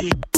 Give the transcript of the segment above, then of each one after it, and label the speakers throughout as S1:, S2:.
S1: Die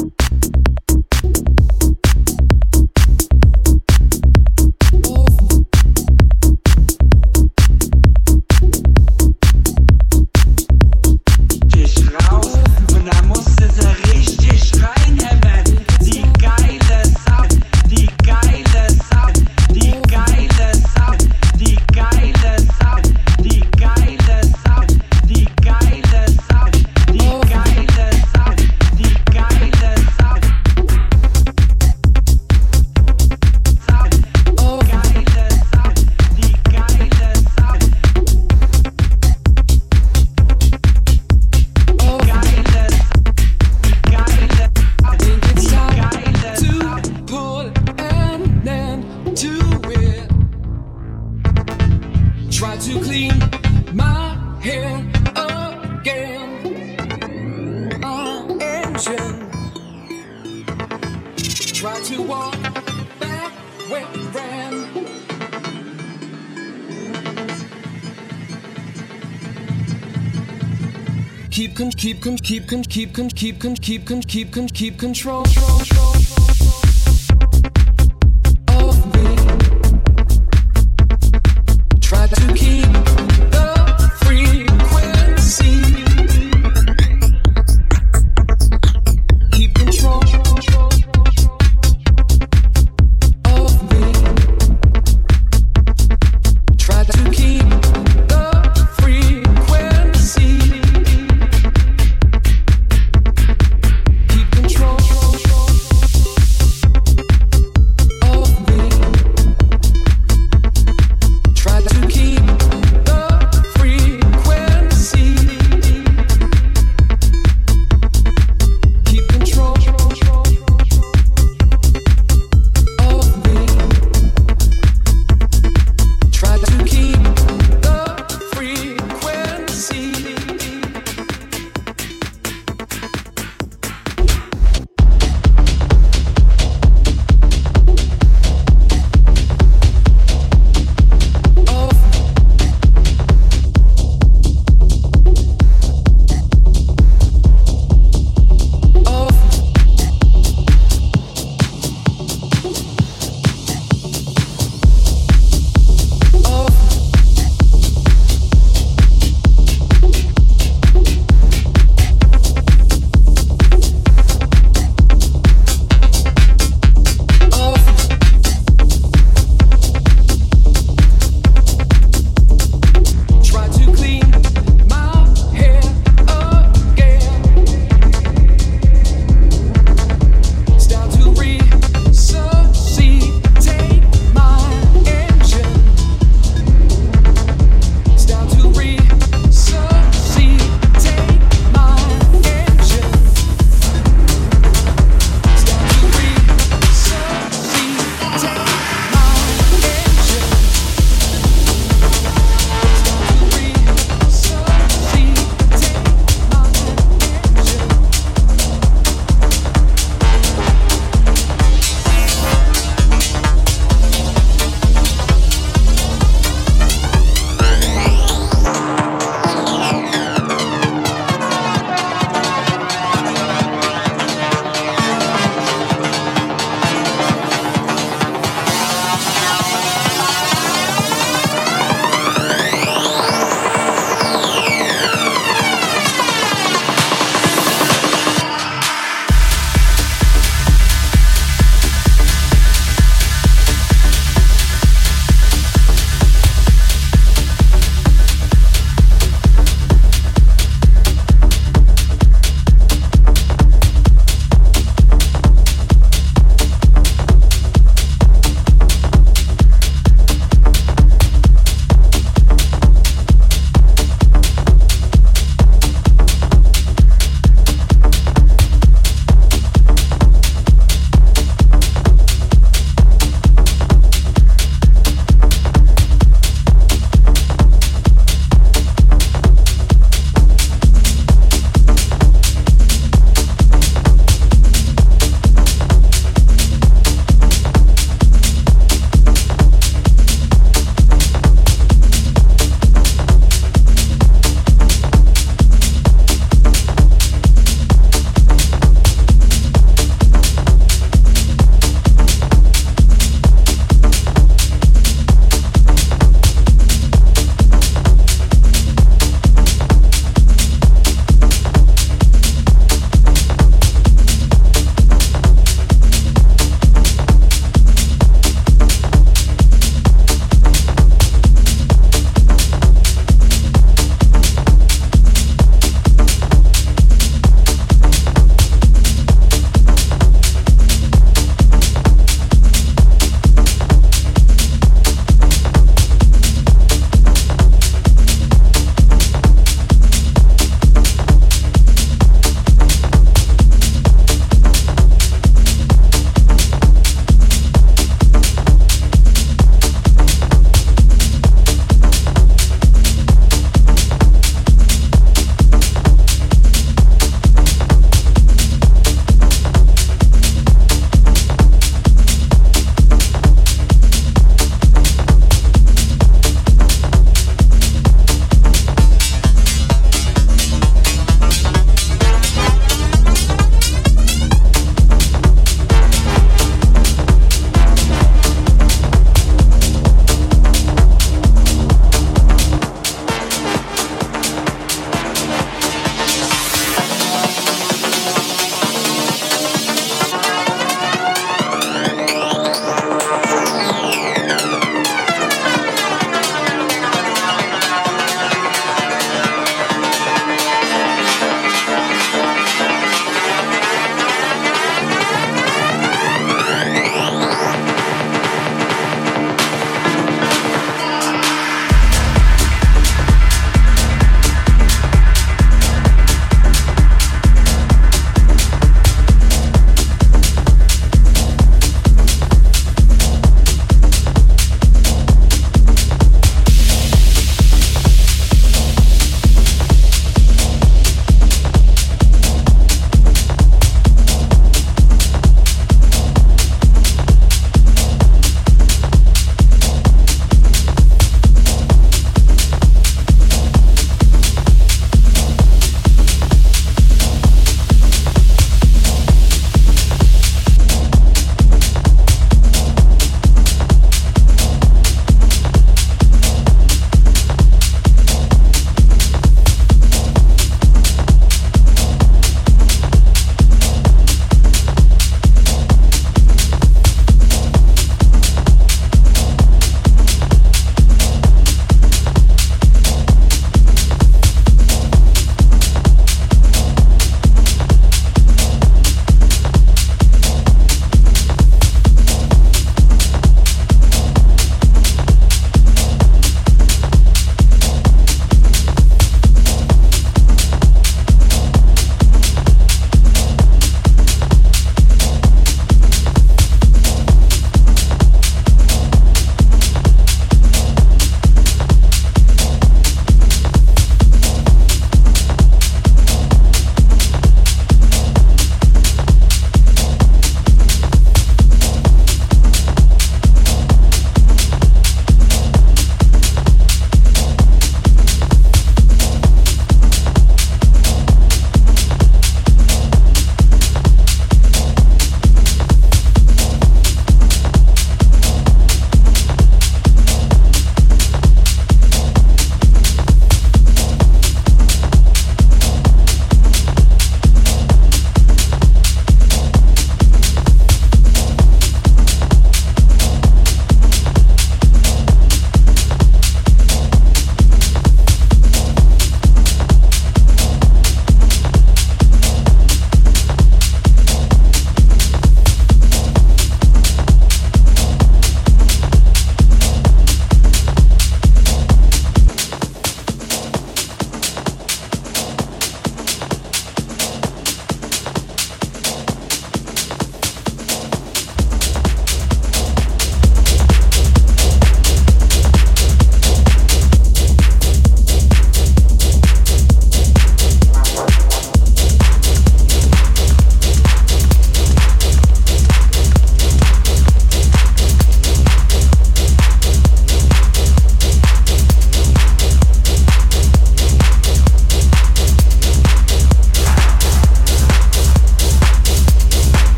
S2: keep con keep con keep con keep con keep control. control, control.